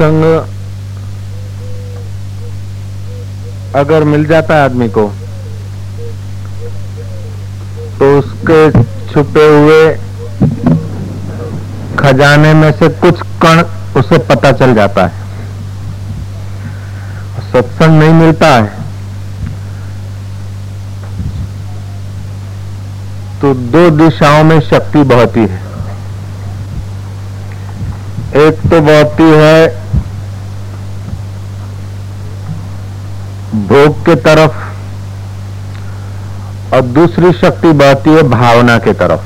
संग अगर मिल जाता है आदमी को तो उसके छुपे हुए खजाने में से कुछ कण उसे पता चल जाता है। सत्संग नहीं मिलता है। तो दो दिशाओं में शक्ति बहती है। एक तो बहती है भोग के तरफ़ और दूसरी शक्ति बहती है भावना के तरफ़।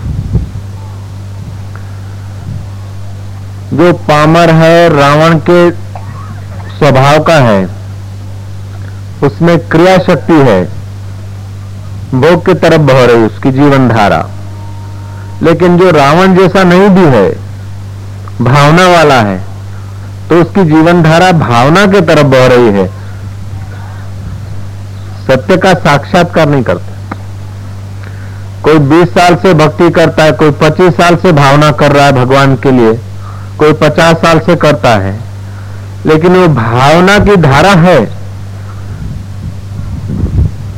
जो पामर है, रावण के स्वभाव का है, उसमें क्रिया शक्ति है, भोग की तरफ़ बह रही उसकी जीवन धारा। लेकिन जो रावण जैसा नहीं भी है, भावना वाला है तो उसकी जीवन धारा भावना के तरफ़ बह रही है। सत्य का साक्षात्कार नहीं करता। कोई 20 साल से भक्ति करता है, कोई 25 साल से भावना कर रहा है भगवान के लिए, कोई 50 साल से करता है। लेकिन वो भावना की धारा है।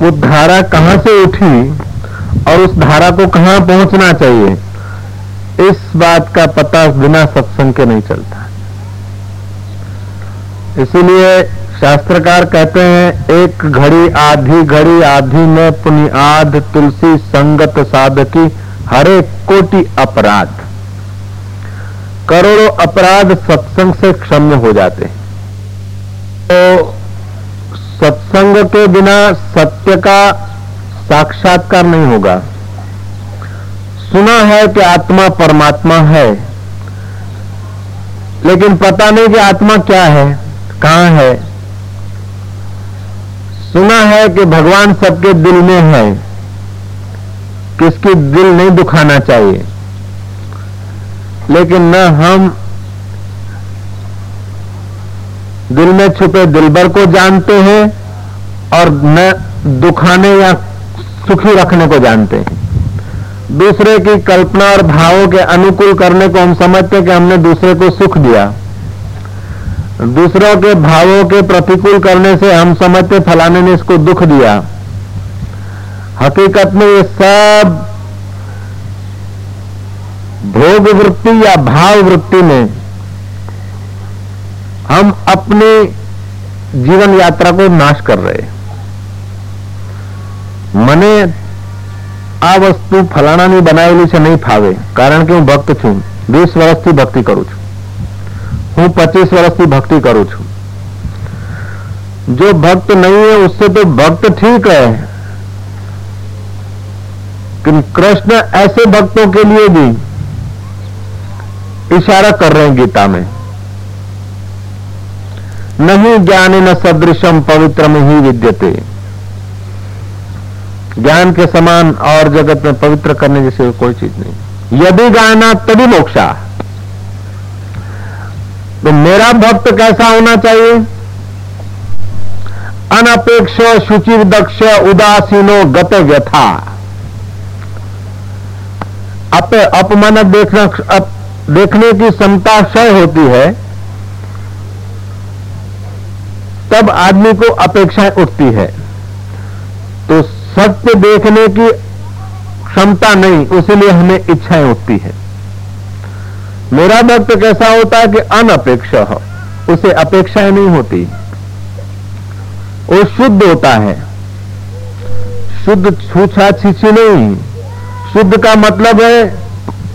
वो धारा कहाँ से उठी और उस धारा को कहाँ पहुँचना चाहिए, इस बात का पता बिना सत्संग के नहीं चलता। इसीलिए शास्त्रकार कहते हैं, एक घड़ी आधी घड़ी आधी में पुनि आध तुलसी संगत साधकी हरे कोटि अपराध। करोड़ों अपराध सत्संग से क्षम्य हो जाते तो सत्संग के बिना सत्य का साक्षात्कार नहीं होगा। सुना है कि आत्मा परमात्मा है, लेकिन पता नहीं कि आत्मा क्या है, कहाँ है। सुना है कि भगवान सबके दिल में है। किसकी दिल नहीं दुखाना चाहिए। लेकिन न हम दिल में छुपे दिलबर को जानते हैं और न दुखाने या सुखी रखने को जानते हैं। दूसरे की कल्पना और भावों के अनुकूल करने को हम समझते हैं कि हमने दूसरे को सुख दिया। दूसरों के भावों के प्रतिकूल करने से हम समझते फलाने ने इसको दुख दिया हकीकत में ये सब भोग वृत्ति या भाव वृत्ति में हम अपनी जीवन यात्रा को नाश कर रहे मने આ વસ્તુ ફલાણાની બનાવેલી છે નહીં ફાવે કારણ કે હું ભક્ત છું વીસ વર્ષથી ભક્તિ કરું છું હું पच्चीस વર્ષથી भक्ति करूं છું जो भक्त नहीं है उससे तो भक्त ठीक है कि कृष्ण ऐसे भक्तों के लिए भी इशारा कर रहे हैं गीता में नहीं ज्ञान न सदृशम पवित्र में ही विद्यते ज्ञान के समान और जगत में पवित्र करने जैसे कोई चीज नहीं यदि गाना तभी मोक्षा तो मेरा भक्त कैसा होना चाहिए? अनपेक्ष शुचिर दक्ष उदासीनो गत व्यथा। अप अपमान देखना अप, देखने की क्षमता क्षय होती है। तब आदमी को अपेक्षाएँ उठती है। तो सत्य देखने की क्षमता नहीं उसीलिए हमें इच्छाएँ उठती है। मेरा भक्त कैसा होता है कि अनपेक्ष हो, उसे अपेक्षाएँ नहीं होती। वो शुद्ध होता है। शुद्ध छूछा छीछी नहीं। शुद्ध का मतलब है,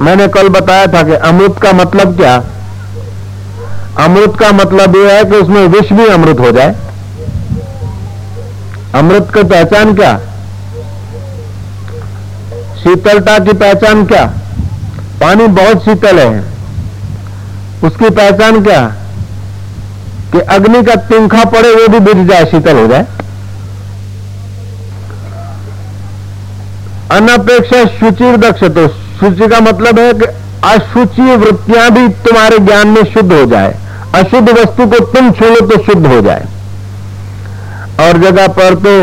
मैंने कल बताया था कि अमृत का मतलब क्या? अमृत का मतलब यह है कि उसमें विष भी अमृत हो जाए। अमृत की पहचान क्या? शीतलता की पहचान क्या? पानी बहुत शीतल है। उसकी पहचान क्या? कि अग्नि का तिंखा पड़े वो भी बुझ जाए शीतल हो जाए। अनपेक्षा शुचिर दक्ष तो शुचि का मतलब है कि अशुचि वृत्तियाँ भी तुम्हारे ज्ञान में शुद्ध हो जाए। अशुद्ध वस्तु को तुम छू लो तो शुद्ध हो जाए। और जगह पर तो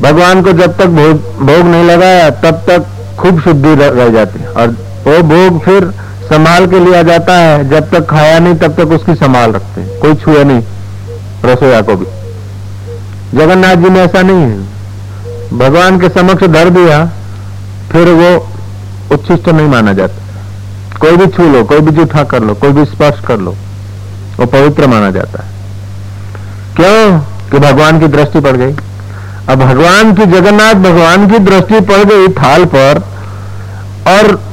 भगवान को जब तक भोग, भोग नहीं लगाया तब तक खूब शुद्धि रह जाती और वो भोग फिर संभाल के लिया जाता है। जब तक खाया नहीं, तब तक उसकी संभाल रखते हैं। कोई छुए नहीं रसोया को भी। जगन्नाथ जी में ऐसा नहीं है। भगवान के समक्ष धर दिया, फिर वो उच्छिष्ट नहीं माना जाता। कोई भी छू लो, कोई भी जूठा कर लो, कोई भी स्पर्श कर लो, वो पवित्र माना जाता है। क्यों? कि भगवान की दृष्टि पड़ गई। अब भगवान की, जगन्नाथ भगवान की दृष्टि पड़ गई थाल पर, और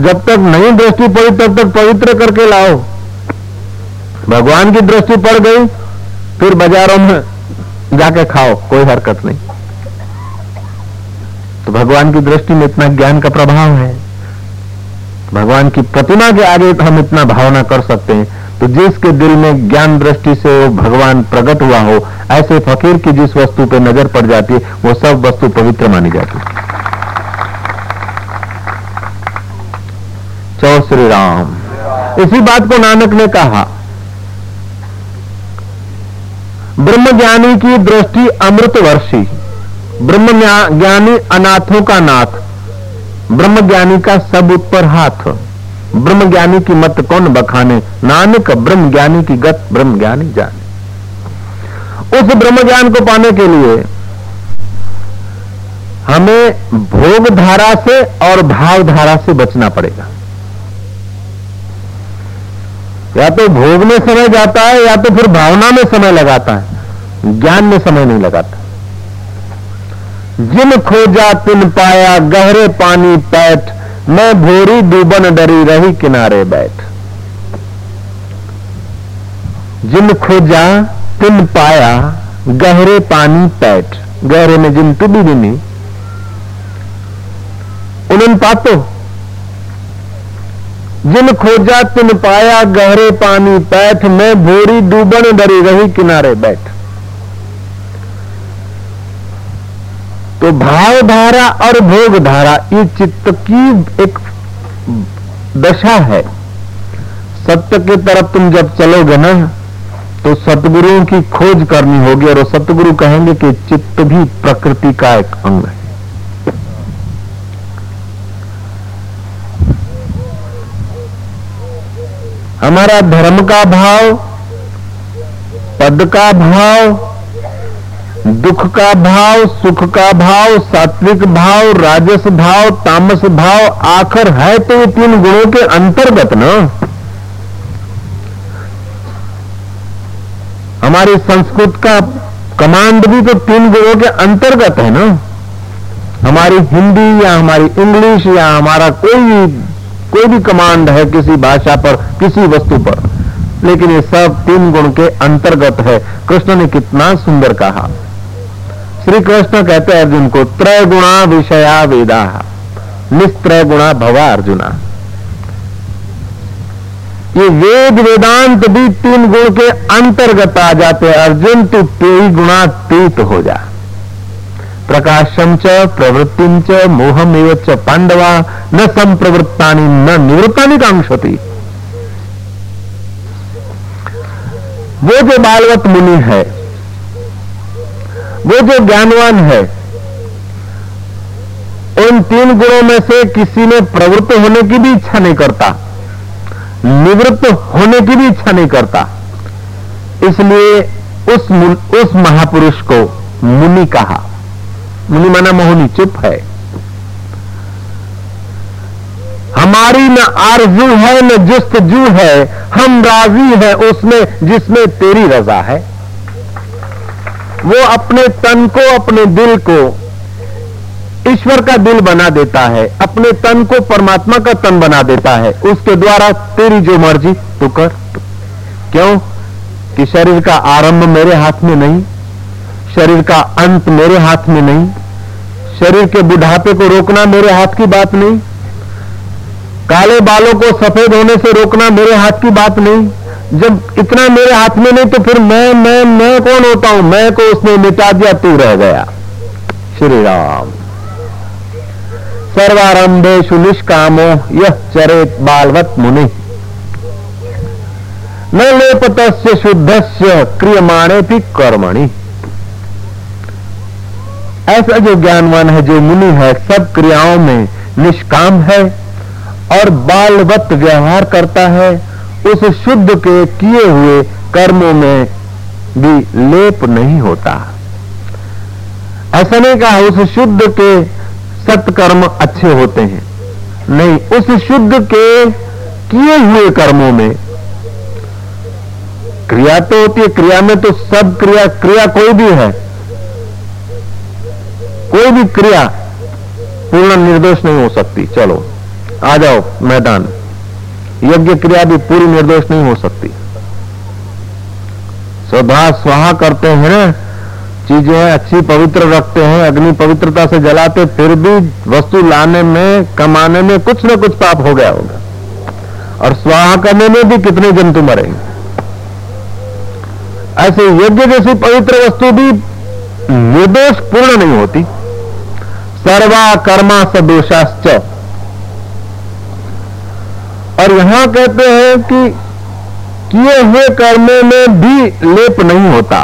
जब तक नहीं दृष्टि पड़ी, तब तक पवित्र करके लाओ। भगवान की दृष्टि पड़ गई, फिर बाजारों में जाके खाओ, कोई हरकत नहीं। तो भगवान की दृष्टि में इतना ज्ञान का प्रभाव है। भगवान की प्रतिमा के आगे तो हम इतना भावना कर सकते हैं। तो जिसके दिल में ज्ञान दृष्टि से वो भगवान प्रकट हुआ हो, ऐसे फकीर की जिस वस्तु पे नज़र पड़ जाती है, वो सब वस्तु पवित्र मानी जाती है। श्री राम इसी बात को नानक ने कहा। ब्रह्म ज्ञानी की दृष्टि अमृत वर्षी ब्रह्म ज्ञानी अनाथों का नाथ ब्रह्म ज्ञानी का सब उत्पर हाथ ब्रह्म ज्ञानी की मत कौन बखाने, नानक ब्रह्म ज्ञानी की गत ब्रह्म ज्ञानी जाने। उस ब्रह्म ज्ञान को पाने के लिए हमें भोग धारा से और भाव धारा से बचना पड़ेगा। या तो भोग में समय जाता है, या तो फिर भावना में समय लगाता है, ज्ञान में समय नहीं लगाता। जिन खोजा तिन पाया, गहरे पानी पैठ, मैं भोरी डूबन डरी रही किनारे बैठ। जिन खोजा तिन पाया, गहरे पानी पैठ। गहरे में जिन टुबी बिनी उन्हें पातो। जिन खोजा तिन पाया गहरे पानी पैठ, में भोरी डूबन डरी रही किनारे बैठ। तो भाव धारा और भोग धारा, ये चित्त की एक दशा है। सत्य की तरफ़ तुम जब चलोगे ना तो सतगुरुओं की खोज करनी होगी और सतगुरु कहेंगे कि चित्त भी प्रकृति का एक अंग है। हमारा धर्म का भाव, पद का भाव, दुख का भाव, सुख का भाव, सात्विक भाव, राजस भाव, तामस भाव, आखिर है तो ये तीन गुणों के अंतर्गत ना। हमारी संस्कृत का कमांड भी तो तीन गुणों के अंतर्गत है ना। हमारी हिंदी या हमारी इंग्लिश या हमारा कोई कोई भी कमांड है किसी भाषा पर, किसी वस्तु पर। लेकिन ये सब तीन गुण के अंतर्गत है। कृष्ण ने कितना सुंदर कहा। श्री कृष्ण कहते हैं अर्जुन को त्रय गुणा विषया वेदा निस्त्रय गुणा भवा अर्जुना। ये वेद वेदांत भी तीन गुण के अंतर्गत आ जाते हैं। अर्जुन, तू तेई गुणातीत हो जा। प्रकाशम च प्रवृत्तिम च मोहम च पांडवा न संप्रवृत्ता न निवृत्ता कांक्षति वो जो बालवत मुनि है, वो जो ज्ञानवान है, उन तीन गुणों में से किसी में प्रवृत्त होने की भी इच्छा नहीं करता, निवृत्त होने की भी इच्छा नहीं करता। इसलिए उस उस महापुरुष को मुनि कहा। मुनि माना मोहनी चुप है। हमारी न आरज़ू है, न जुस्तजू है, हम राज़ी है उसमें जिसमें तेरी रजा है। वो अपने तन को, अपने दिल को ईश्वर का दिल बना देता है, अपने तन को परमात्मा का तन बना देता है। उसके द्वारा तेरी जो मर्ज़ी, तू कर। क्यों? कि शरीर का आरंभ मेरे हाथ में नहीं शरीर का अंत मेरे हाथ में नहीं, शरीर के बुढ़ापे को रोकना मेरे हाथ की बात नहीं, काले बालों को सफ़ेद होने से रोकना मेरे हाथ की बात नहीं। जब इतना मेरे हाथ में नहीं तो फिर मैं मैं मैं कौन होता हूँ? मैं को उसने मिटा दिया, तू रह गया। श्री राम। सर्वारंभेशु निष्कामो यह चरित बालवत मुनि। न लेपत शुद्ध से क्रियमाणे भी कर्मणि। ऐसा जो ज्ञानवान है, जो मुनि है, सब क्रियाओं में निष्काम है और बालवत व्यवहार करता है, उस शुद्ध के किए हुए कर्मों में भी लेप नहीं होता। ऐसा नहीं कहा, उस शुद्ध के सत्कर्म अच्छे होते हैं। नहीं, उस शुद्ध के किए हुए कर्मों में क्रिया तो होती है, क्रिया में तो सब क्रिया क्रिया कोई भी है। कोई भी क्रिया पूर्ण निर्दोष नहीं हो सकती। चलो, आ जाओ मैदान। यज्ञ क्रिया भी पूरी निर्दोष नहीं हो सकती। स्वधा स्वाहा करते हैं चीज़ें अच्छी पवित्र रखते हैं, अग्नि पवित्रता से जलाते, फिर भी वस्तु लाने में, कमाने में कुछ न कुछ पाप हो गया होगा। और स्वाहा करने में भी कितने जंतु मरेंगे। ऐसे यज्ञ जैसी पवित्र वस्तु भी निर्दोष पूर्ण नहीं होती। सर्वा कर्मा सदोषाश्च और यहाँ कहते हैं कि किए हुए कर्मों में भी लेप नहीं होता।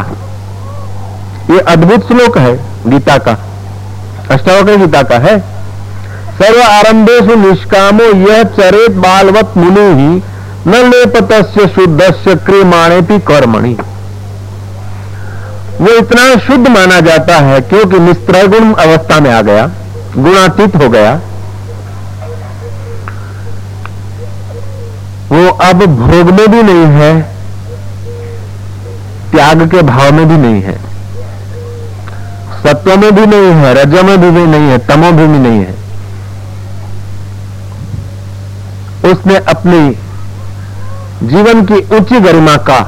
ये अद्भुत श्लोक है गीता का। अष्टावक्र गीता का है। सर्व आरंभेश निष्कामो यह चरित बालवत मुनि ही न लेपत शुद्ध क्रियमाणे कर्मणि। वो इतना शुद्ध माना जाता है क्योंकि निस्त्रय गुण अवस्था में आ गया गुणातीत हो गया। वो अब भोग में भी नहीं है त्याग के भाव में भी नहीं है। सत्व में भी नहीं है रज में भी, भी नहीं है तमो भी, भी नहीं है। उसने अपनी जीवन की ऊँची गरिमा का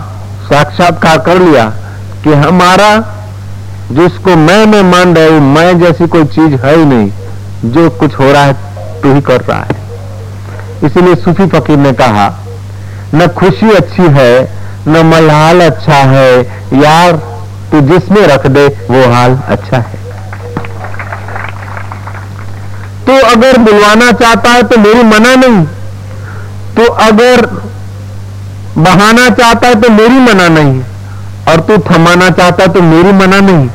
साक्षात्कार कर लिया। कि हमारा, जिसको मैं मैं मान रहा हूँ, मैं जैसी कोई चीज़ है ही नहीं, जो कुछ हो रहा है, तू ही कर रहा है। इसीलिए सूफी फकीर ने कहा, न खुशी अच्छी है, न मलाल अच्छा है, यार, तू जिसमें रख दे, वो हाल अच्छा है। तो अगर बुलवाना चाहता है तो मेरी मना नहीं। तो अगर बहाना चाहता है तो मेरी मना नहीं। और तू थमाना चाहता तो मेरी मना नहीं।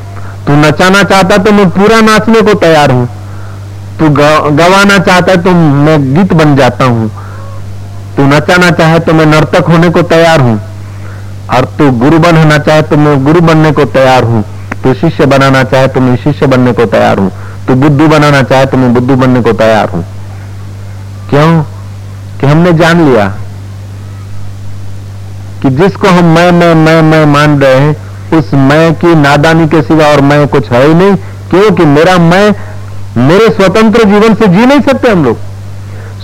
तू नचाना चाहता तो मैं पूरा नाचने को तैयार हूँ। तू गवाना चाहता तो मैं गीत बन जाता हूँ। तू नचाना चाहे तो मैं नर्तक होने को तैयार हूँ। और तू गुरु बनना चाहे तो मैं गुरु बनने को तैयार हूँ। तू शिष्य बनाना चाहे तो मैं शिष्य बनने को तैयार हूँ। तू बुद्धू बनाना चाहे तो मैं बुद्धू बनने को तैयार हूँ। क्यों? कि हमने जान लिया। कि जिसको हम मैं मैं मैं मैं मान रहे हैं, उस मैं की नादानी के सिवा और मैं कुछ है ही नहीं, क्योंकि मेरा मैं मेरे स्वतंत्र जीवन से जी नहीं सकते हम लोग।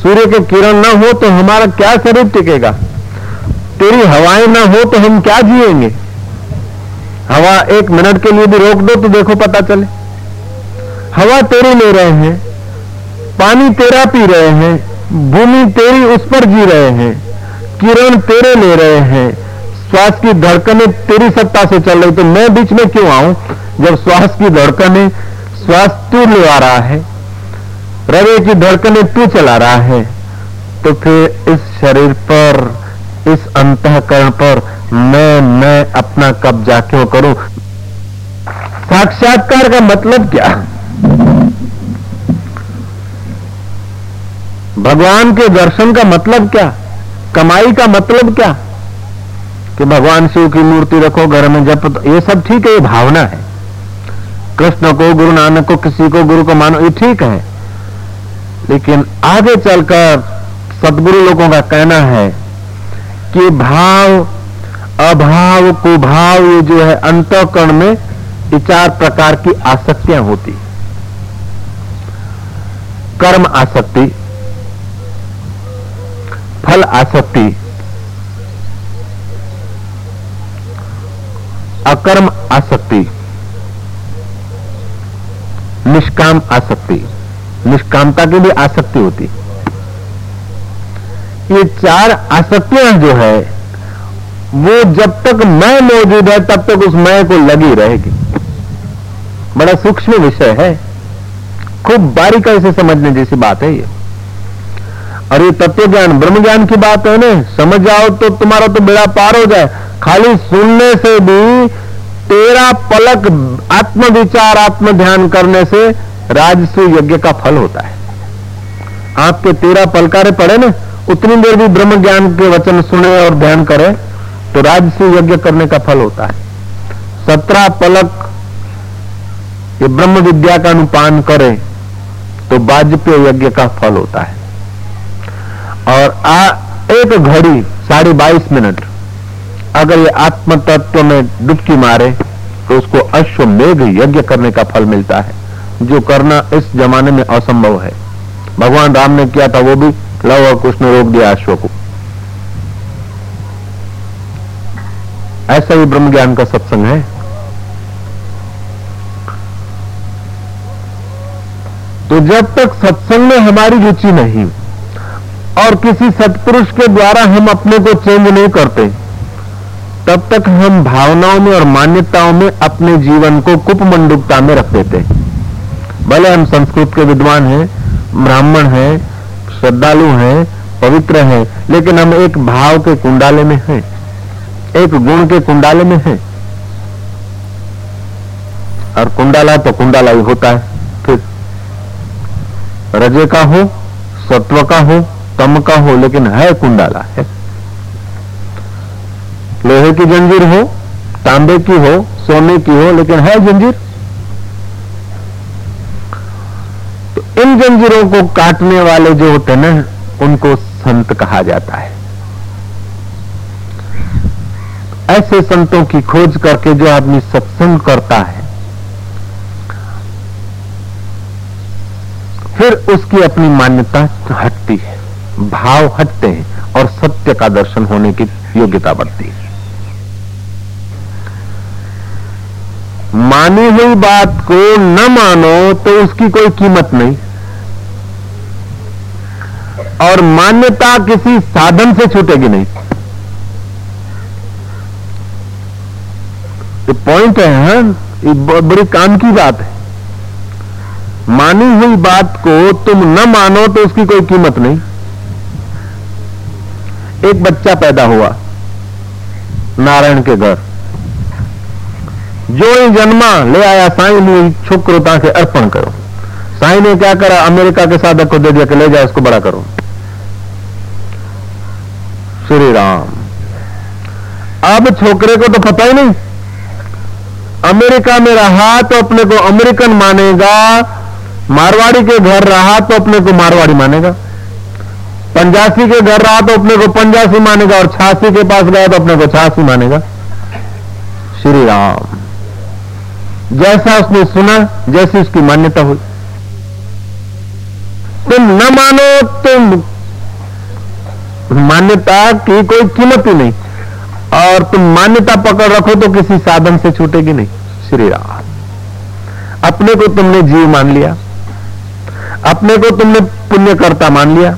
सूर्य के किरण ना हो तो हमारा क्या शरीर टिकेगा? तेरी हवाएँ ना हो तो हम क्या जिएँगे? हवा एक मिनट के लिए भी रोक दो तो देखो पता चले। हवा तेरी ले रहे हैं, पानी तेरा पी रहे हैं, भूमि तेरी उस पर जी रहे हैं। किरण तेरे ले रहे हैं। श्वास की धड़कनें तेरी सत्ता से चल रही। तो मैं बीच में क्यों आऊँ? जब श्वास की धड़कनें श्वास तू ले आ रहा है, हृदय की धड़कनें तू चला रहा है तो फिर इस शरीर पर, इस अंतकरण पर मैं मैं अपना कब्जा क्यों करूँ? साक्षात्कार का मतलब क्या? भगवान के दर्शन का मतलब क्या? कमाई का मतलब क्या? कि भगवान शिव की मूर्ति रखो, घर में जब तो ये सब ठीक है, ये भावना है। कृष्ण को, गुरु नानक को, किसी को, गुरु को मानो, ये ठीक है। लेकिन आगे चलकर सदगुरु लोगों का कहना है कि भाव, अभाव, कुभाव, ये जो है अंतकरण में ये चार प्रकार की आसक्तियाँ होती कर्म आसक्ति फल आसक्ति। अकर्म आसक्ति। निष्काम आसक्ति। निष्कामता की भी आसक्ति होती। ये चार आसक्तियाँ जो है, वो जब तक मैं मौजूद है, तब तक उस मैं को लगी रहेगी। बड़ा सूक्ष्म विषय है। खूब बारीकाई से समझने जैसी बात है ये। और ये तत्व ज्ञान ब्रह्म ज्ञान की बात है ना? समझ जाओ तो तुम्हारा तो बेड़ा पार हो जाए। खाली सुनने से भी तेरा पलक आत्म विचार आत्म ध्यान करने से राजस्व यज्ञ का फल होता है। आँख के तेरह पलकारे पड़े ना, उतनी देर भी ब्रह्म ज्ञान के वचन सुने और ध्यान करें तो राजस्व यज्ञ करने का फल होता है। सत्रह पलक ये ब्रह्म विद्या का अनुपान करें तो वाजपेय यज्ञ का फल होता है। और आ, एक घड़ी, साढ़े बाईस मिनट। अगर ये आत्म तत्व में डुबकी मारे तो उसको अश्वमेघ यज्ञ करने का फल मिलता है, जो करना इस जमाने में असंभव है। भगवान राम ने किया था वो भी, लव और कृष्ण रोक दिया अश्व को। ऐसा ही ब्रह्म ज्ञान का सत्संग है। तो जब तक सत्संग में हमारी रुचि नहीं और किसी सत्पुरुष के द्वारा हम अपने को चेंज नहीं करते। तब तक हम भावनाओं में और मान्यताओं में अपने जीवन को कुपमंडुकता में रख देते भले हम संस्कृत के विद्वान हैं, ब्राह्मण हैं, श्रद्धालु हैं, पवित्र हैं, लेकिन हम एक भाव के कुंडाले में हैं, एक गुण के कुंडाले में हैं। और कुंडाला तो कुंडाला ही होता है। फिर रजे का हो, सत्व का हो तम का हो, लेकिन है कुंडाला, है। लोहे की जंजीर हो, तांबे की हो, सोने की हो, लेकिन है जंजीर। तो इन जंजीरों को काटने वाले जो होते हैं ना, उनको संत कहा जाता है। ऐसे संतों की खोज करके जो आदमी सत्संग करता है, फिर उसकी अपनी मान्यता हटती है। भाव हटते हैं और सत्य का दर्शन होने की योग्यता बढ़ती है। मानी हुई बात को न मानो तो उसकी कोई कीमत नहीं। और मान्यता किसी साधन से छूटेगी नहीं। ये पॉइंट है हाँ? ये बड़ी काम की बात है। मानी हुई बात को तुम न मानो तो उसकी कोई कीमत नहीं। एक बच्चा पैदा हुआ, नारायण के घर। जो ही जन्मा, ले आया साई ने छोकरोता के अर्पण करो। साई ने क्या करा, अमेरिका के साधक को दे दिया कि ले जाए इसको बड़ा करो। श्री राम अब छोकरे को तो पता ही नहीं। अमेरिका में रहा तो अपने को अमेरिकन मानेगा, मारवाड़ी के घर रहा तो अपने को मारवाड़ी मानेगा। पंजासी के घर रहा तो अपने को पंजासी मानेगा और छासी के पास गया तो अपने को छासी मानेगा। श्री राम। जैसा उसने सुना, जैसी उसकी मान्यता हुई। तुम न मानो, तुम मान्यता की कोई कीमत ही नहीं। और तुम मान्यता पकड़ रखो तो किसी साधन से छूटेगी नहीं। श्री राम। अपने को तुमने जीव मान लिया। अपने को तुमने पुण्यकर्ता मान लिया।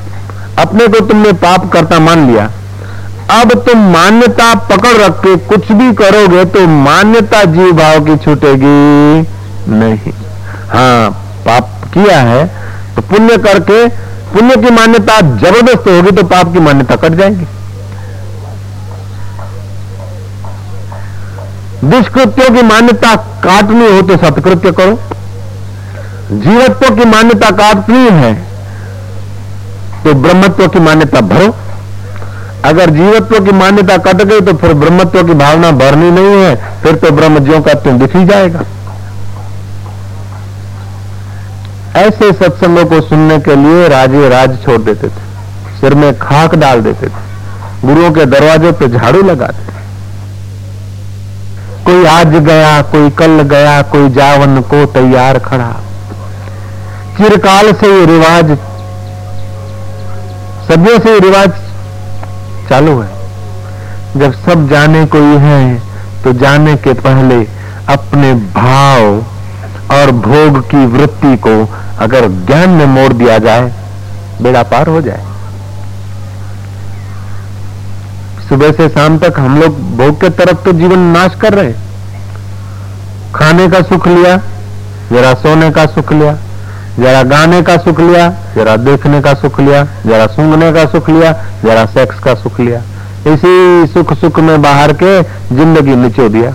अपने को तुमने पाप करता मान लिया। अब तुम मान्यता पकड़ रख के कुछ भी करोगे तो मान्यता जीव भाव की छूटेगी। नहीं। हाँ पाप किया है तो पुण्य करके, पुण्य की मान्यता ज़बरदस्त होगी तो पाप की मान्यता कट जाएगी। दुष्कृत्यों की मान्यता काटनी हो तो सत्कृत्य करो। जीवत्व की मान्यता काटनी है तो ब्रह्मत्व की मान्यता भरो। अगर जीवत्व की मान्यता कट गई तो फिर ब्रह्मत्व की भावना भरनी नहीं है, फिर तो ब्रह्म ज्यो का तुम दिख ही जाएगा। ऐसे सत्संगों को सुनने के लिए राजे राज छोड़ देते थे। सिर में खाक डाल देते थे। गुरुओं के दरवाजे पे झाड़ू लगाते कोई आज गया, कोई कल गया, कोई जावन को तैयार खड़ा। चिरकाल से ये रिवाज सदियों से रिवाज चालू है। जब सब जाने कोई है तो जाने के पहले अपने भाव और भोग की वृत्ति को अगर ज्ञान में मोड़ दिया जाए, बेड़ा पार हो जाए। सुबह से शाम तक हम लोग भोग के तरफ़ तो जीवन नाश कर रहे हैं। खाने का सुख लिया, जरा सोने का सुख लिया जरा गाने का सुख लिया, जरा देखने का सुख लिया, जरा सूंघने का सुख लिया, जरा सेक्स का सुख लिया। इसी सुख सुख में बाहर के ज़िंदगी निचो दिया।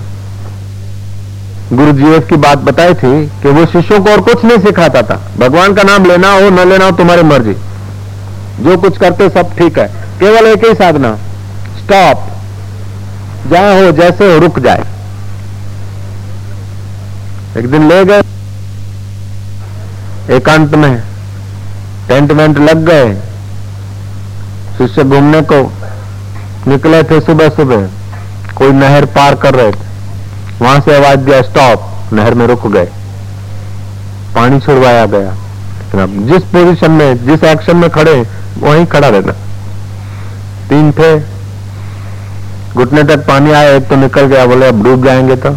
गुरु जी की बात बताई थी कि वो शिष्यों को और कुछ नहीं सिखाता था। भगवान का नाम लेना हो, न लेना हो, तुम्हारी मर्ज़ी। जो कुछ करते सब ठीक है। केवल एक ही साधना स्टॉप जहाँ हो, जैसे हो, रुक जाए। एक दिन ले गए। एकांत में टेंट वेंट लग गए, शिष्य घूमने को निकले थे सुबह सुबह कोई नहर पार कर रहे थे। वहाँ से आवाज़ दिया, स्टॉप! नहर में रुक गए। पानी छुड़वाया गया। जिस पोजीशन में, जिस एक्शन में खड़े, वहीं खड़ा रहना। तीन थे। घुटने तक पानी आया, एक तो निकल गया, बोले, अब डूब जाएँगे तो?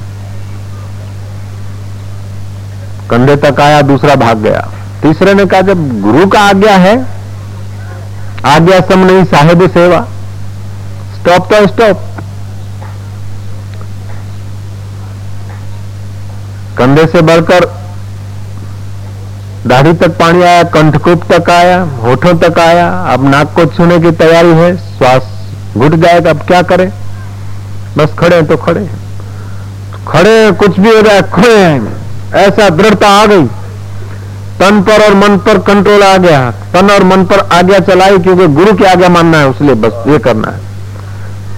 कंधे तक आया, दूसरा भाग गया। तीसरे ने कहा, जब गुरु का आज्ञा है, आज्ञा सम नहीं, साहेब सेवा। स्टॉप तो स्टॉप कंधे से बढ़कर दाढ़ी तक पानी आया, कंठकूप तक आया, होठों तक आया। अब नाक को छूने की तैयारी है, श्वास घुट जाएगा अब क्या करें? बस खड़े तो खड़े खड़े कुछ भी हो जाए, खड़े हैं। ऐसा दृढ़ता आ गई। तन पर और मन पर कंट्रोल आ गया। तन और मन पर आज्ञा चलाई क्योंकि गुरु की आज्ञा मानना है, उसलिए बस ये करना है।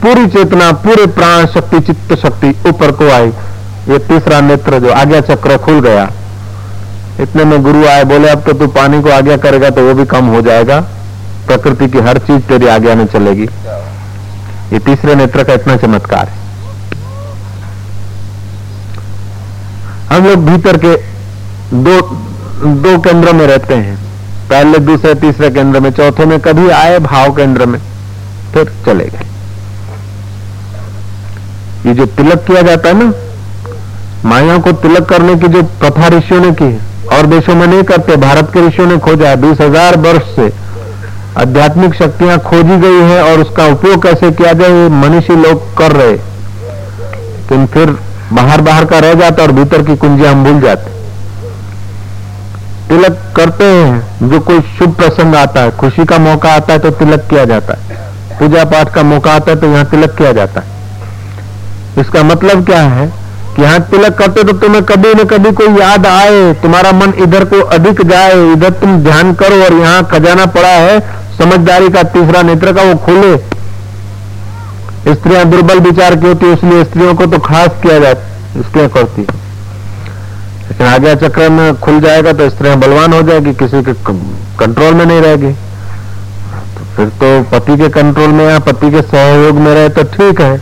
पूरी चेतना, पूरे प्राण शक्ति, चित्त शक्ति ऊपर को आई। ये तीसरा नेत्र जो आज्ञा चक्र खुल गया। इतने में गुरु आए, बोले, अब तो तू पानी को आज्ञा करेगा तो वो भी कम हो जाएगा। प्रकृति की हर चीज़ तेरी आज्ञा में चलेगी। ये तीसरे नेत्र का इतना चमत्कार है। हम लोग भीतर के दो दो केंद्र में रहते हैं। पहले दूसरे, तीसरे केंद्र में, चौथे में कभी आए भाव केंद्र में, फिर चले गए। ये जो तिलक किया जाता है ना माया को तिलक करने की जो प्रथा ऋषियों ने की और देशों में नहीं करते, भारत के ऋषियों ने खोजा है, बीस हज़ार वर्ष से आध्यात्मिक शक्तियाँ खोजी गई है और उसका उपयोग कैसे किया जाए मनुष्य लोग कर रहे लेकिन फिर बाहर बाहर का रह जाता और भीतर की कुंजियाँ हम भूल जाते। तिलक करते हैं, जो कोई शुभ प्रसंग आता है, खुशी का मौका आता है तो तिलक किया जाता है। पूजा पाठ का मौका आता है तो यहाँ तिलक किया जाता है। इसका मतलब क्या है कि यहाँ तिलक करते तो तुम्हें कभी न कभी कोई याद आए, तुम्हारा मन इधर को अधिक जाए, इधर तुम ध्यान करो और यहाँ खजाना पड़ा है, समझदारी का तीसरा नेत्र का वो खुले। स्त्रियाँ दुर्बल विचार की होती इसलिए स्त्रियों को तो खास किया जाए स्त्रियाँ करती लेकिन आगे चक्र में खुल जाएगा तो स्त्रियाँ बलवान हो जाएगी, किसी के कंट्रोल में नहीं रहेगी। तो फिर तो पति के कंट्रोल में या पति के सहयोग में रहे तो ठीक है।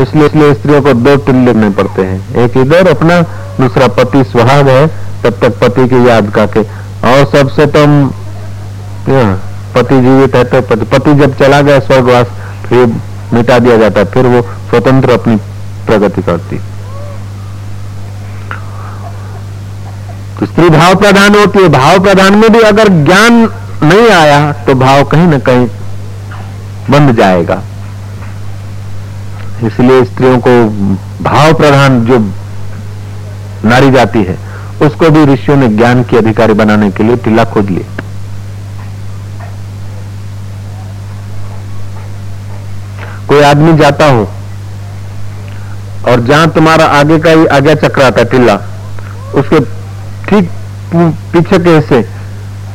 इसलिए इसलिए स्त्रियों को दो टिल लिखने पड़ते हैं। एक इधर अपना, दूसरा पति सुहाग है, तब तक पति की याद का के और सबसे तो पति जीवित है तो पति पति जब चला गया स्वर्गवास फिर मिटा दिया जाता है, फिर वो स्वतंत्र अपनी प्रगति करती। तो स्त्री भाव प्रधान होती है, भाव प्रधान में भी अगर ज्ञान नहीं आया तो भाव कहीं ना कहीं बंद जाएगा। इसलिए स्त्रियों को भाव प्रधान जो नारी जाती है, उसको भी ऋषियों ने ज्ञान की अधिकारी बनाने के लिए टिल्ला खोज लिया कोई आदमी जाता हो और जहाँ तुम्हारा आगे का ही आज्ञा चक्र आता है, टिल्ला, उसके ठीक पीछे के हिस्से,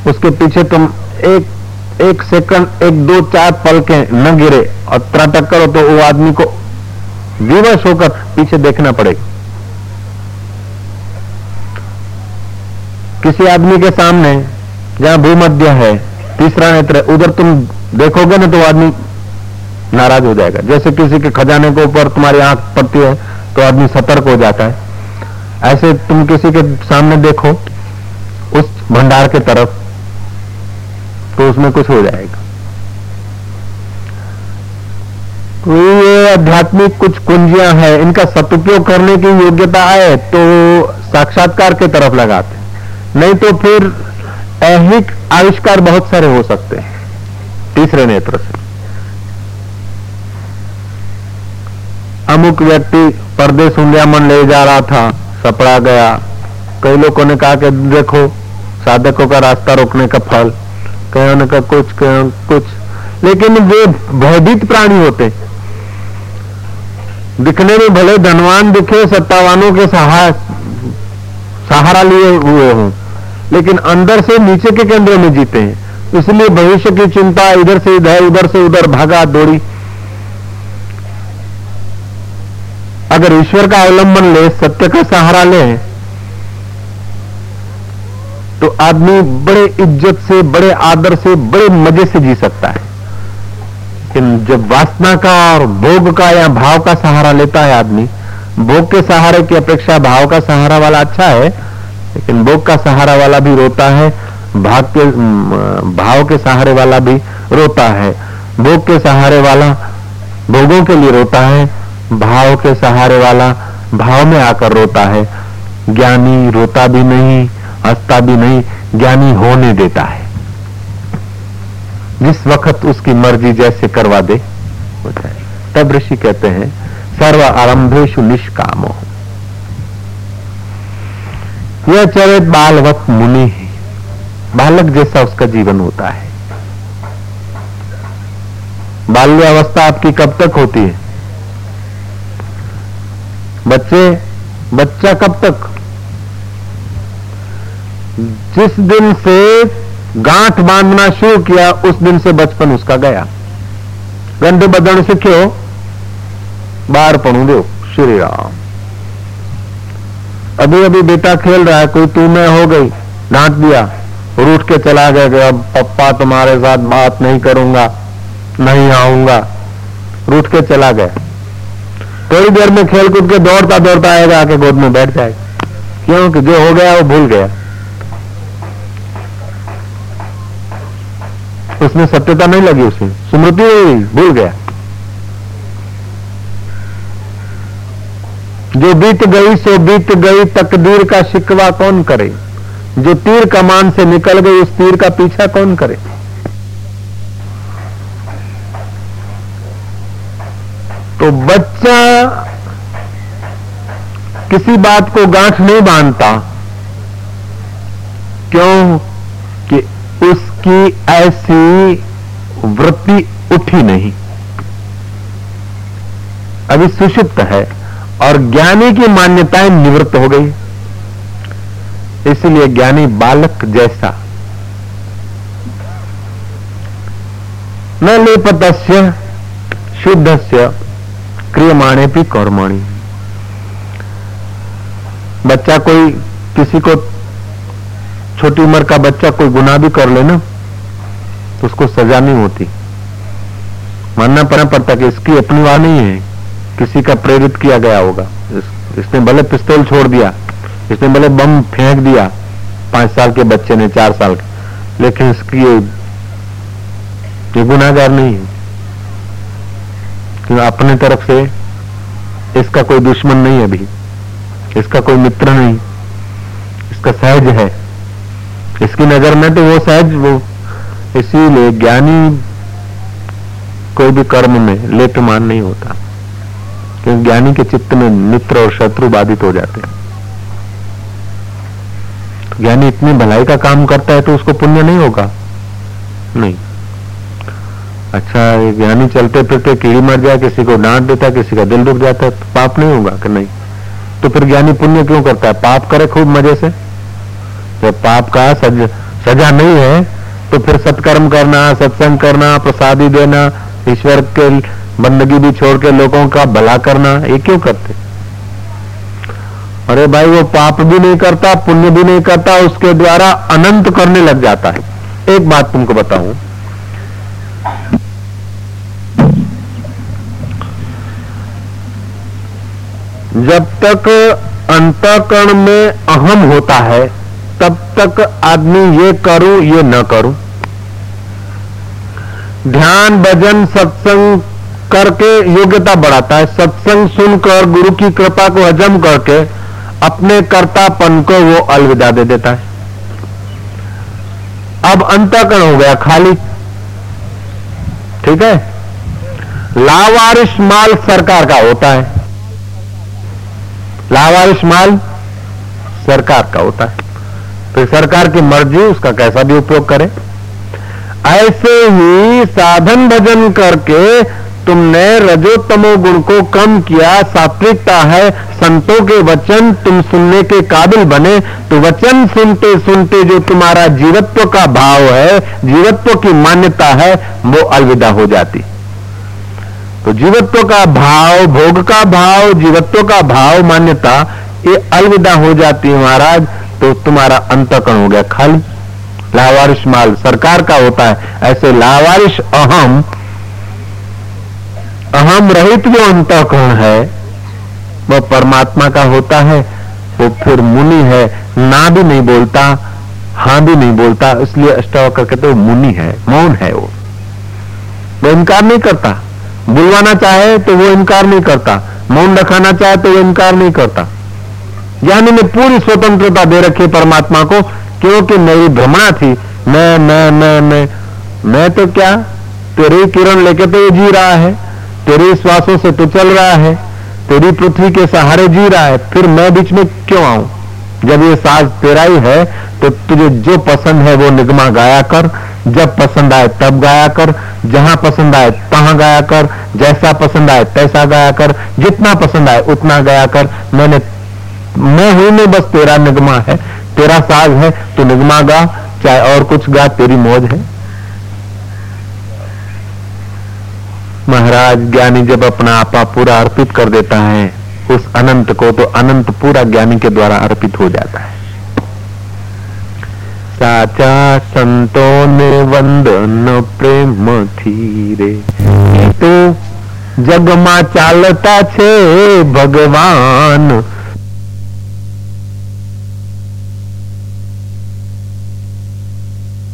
उसके पीछे तुम एक एक सेकंड, एक, दो, चार पल के न गिरे और त्राटक करो तो वो आदमी को विवश होकर पीछे देखना पड़ेगा किसी आदमी के सामने जहाँ भूमध्य है, तीसरा नेत्र, उधर तुम देखोगे ना तो आदमी नाराज़ हो जाएगा। जैसे किसी के खजाने के ऊपर तुम्हारी आँख पड़ती है तो आदमी सतर्क हो जाता है। ऐसे तुम किसी के सामने देखो, उस भंडार के तरफ़ तो उसमें कुछ हो जाएगा। तो ये आध्यात्मिक कुछ कुंजियाँ हैं, इनका सदुपयोग करने की योग्यता आए तो साक्षात्कार के तरफ़ लगाते नहीं तो फिर ऐहिक आविष्कार बहुत सारे हो सकते हैं, तीसरे नेत्र से। अमुक व्यक्ति परदेश मन ले जा रहा था, सपड़ा गया। कई लोगों ने कहा कि देखो, साधकों का रास्ता रोकने का फल, कहीं ने कहा कुछ, कहीं कुछ। लेकिन वे भयभीत प्राणी होते। दिखने में भले धनवान दिखे, सत्तावानों के सहारा सहारा लिए हुए हों, लेकिन अंदर से नीचे के केंद्र में जीते हैं। इसलिए भविष्य की चिंता इधर से इधर, उधर से उधर भागा दौड़ी अगर ईश्वर का अवलंबन ले, सत्य का सहारा ले तो आदमी बड़े इज़्ज़त से, बड़े आदर से, बड़े मज़े से जी सकता है। लेकिन जब वासना का और भोग का या भाव का सहारा लेता है आदमी, भोग के सहारे की अपेक्षा भाव का सहारा वाला अच्छा है, लेकिन भोग का सहारा वाला भी रोता है, भाग के भाव के सहारे वाला भी रोता है, भोग के सहारे वाला भोगों के लिए रोता है भाव के सहारे वाला भाव में आकर रोता है। ज्ञानी रोता भी नहीं, हंसता भी नहीं, ज्ञानी होने देता है। जिस वक्त उसकी मर्ज़ी जैसे करवा दे हो। जाए तब ऋषि कहते हैं, सर्व आरंभेशु निष्कामो। यह चरित बालवत मुनि है। बालक जैसा उसका जीवन होता है। बाल्यावस्था आपकी कब तक होती है? बच्चे, बच्चा कब तक? जिस दिन से गांठ बांधना शुरू किया, उस दिन से बचपन उसका गया। से क्यों बाहर पढ़ू दो श्री राम। अभी अभी बेटा खेल रहा है, कोई तू मैं हो गई, डांट दिया और उठ के चला गया कि अब पप्पा तुम्हारे साथ बात नहीं करूँगा, नहीं आऊँगा, रूठ के चला गया। थोड़ी देर में खेल कूद के दौड़ता दौड़ता आएगा, आके गोद में बैठ जाएगा क्योंकि जो हो गया, वो भूल गया। उसमें सत्यता नहीं लगी उसमें। स्मृति भूल गया। जो बीत गई, सो बीत गई, तकदीर का शिकवा कौन करे? जो तीर कमान से निकल गई, उस तीर का पीछा कौन करे? तो बच्चा किसी बात को गांठ नहीं बांधता। क्यों? कि उसकी ऐसी वृत्ति उठी नहीं। अभी सुषिप्त है और ज्ञानी की मान्यताएँ निवृत्त हो गई। इसलिए ज्ञानी बालक जैसा। न लेपत शुद्ध से क्रियमाणे भी कौरमाणी। बच्चा कोई किसी को छोटी उम्र का बच्चा कोई गुनाह भी कर ले ना तो उसको सजा नहीं होती। मानना पड़ा पड़ता कि इसकी अपनी वाह नहीं है। किसी का प्रेरित किया गया होगा। इस, इसने भले पिस्तौल छोड़ दिया इसने भले बम फेंक दिया पाँच साल के बच्चे ने चार साल लेकिन इसकी ये, गुनाहगार नहीं है। अपने तरफ़ से इसका कोई दुश्मन नहीं अभी। इसका कोई मित्र नहीं। इसका सहज है। इसकी नज़र में तो वो सहज, वो इसीलिए ज्ञानी कोई भी कर्म में लेटमान नहीं होता। क्योंकि ज्ञानी के चित्त में मित्र और शत्रु बाधित हो जाते हैं। ज्ञानी इतनी भलाई का काम करता है तो उसको पुण्य नहीं होगा? नहीं। अच्छा ज्ञानी चलते फिरते कीड़ी मर जाए किसी को डांट देता किसी का दिल रुक जाता है तो पाप नहीं होगा कि नहीं? तो फिर ज्ञानी पुण्य क्यों करता है? पाप करे खूब मज़े से। जब पाप का सज, सजा नहीं है तो फिर सत्कर्म करना सत्संग करना प्रसादी देना ईश्वर के बंदगी भी छोड़ के लोगों का भला करना ये क्यों करते? अरे भाई वो पाप भी नहीं करता पुण्य भी नहीं करता उसके द्वारा अनंत करने लग जाता है। एक बात तुमको बताऊँ जब तक अंतकरण में अहम होता है, तब तक आदमी ये करूँ, ये न करूँ। ध्यान, भजन, सत्संग करके योग्यता बढ़ाता है। सत्संग सुनकर, गुरु की कृपा को हजम करके अपने कर्तापन को वो अलविदा दे देता है। अब अंतकरण हो गया, खाली। ठीक है? लावारिश माल सरकार का होता है। लावारिश माल? सरकार का होता है। तो सरकार की मर्ज़ी, उसका कैसा भी उपयोग करे। ऐसे ही साधन भजन करके तुमने रजोत्तमो गुण को कम किया, सात्विकता है, संतों के वचन तुम सुनने के काबिल बने। तो वचन सुनते सुनते जो तुम्हारा जीवत्व का भाव है, जीवत्व की मान्यता है, वो अलविदा हो जाती। तो जीवत्व का भाव, भोग का भाव, जीवत्व का भाव मान्यता, ये अलविदा हो जाती है महाराज तो तुम्हारा अंतकरण हो गया खाली। लावारिश माल सरकार का होता है। ऐसे लावारिश अहम अहम रहित जो अंतकरण है वह परमात्मा का होता है, वो फिर मुनि है। ना भी नहीं बोलता, हाँ भी नहीं बोलता, इसलिए अष्टावकर कहते वो मुनि है, मौन है वो। वो इनकार नहीं करता। बुलवाना चाहे तो वो इनकार नहीं करता, मौन रखाना चाहे तो वो इनकार नहीं करता। ज्ञानी ने पूरी स्वतंत्रता दे रखी परमात्मा को, क्योंकि मेरी भ्रमणा थी। मैं मैं मैं मैं मैं तो क्या? तेरी किरण लेके तो जी रहा है, तेरे श्वासों से तो चल रहा है, तेरी पृथ्वी के सहारे जी रहा है, फिर मैं बीच में क्यों आऊँ? जब ये साज तेरा ही है तो तुझे जो पसंद है वो निगमा गाया कर जब पसंद आए तब गाया कर, जहाँ पसंद आए तहां गाया कर, जैसा पसंद आए तैसा गाया कर, जितना पसंद आए उतना गाया कर। मैंने, मैं हूँ नहीं बस तेरा निगमा है, तेरा साज है तो निगमा गा, चाहे और कुछ गा, तेरी मौज है। महाराज ज्ञानी जब अपना आपा पूरा अर्पित कर देता है, उस अनंत को तो अनंत पूरा ज्ञानी के द्वारा अर्पित हो जाता है। साचा संतों ने वंदन प्रेम थी रे। तो जग मा चालता छे भगवान।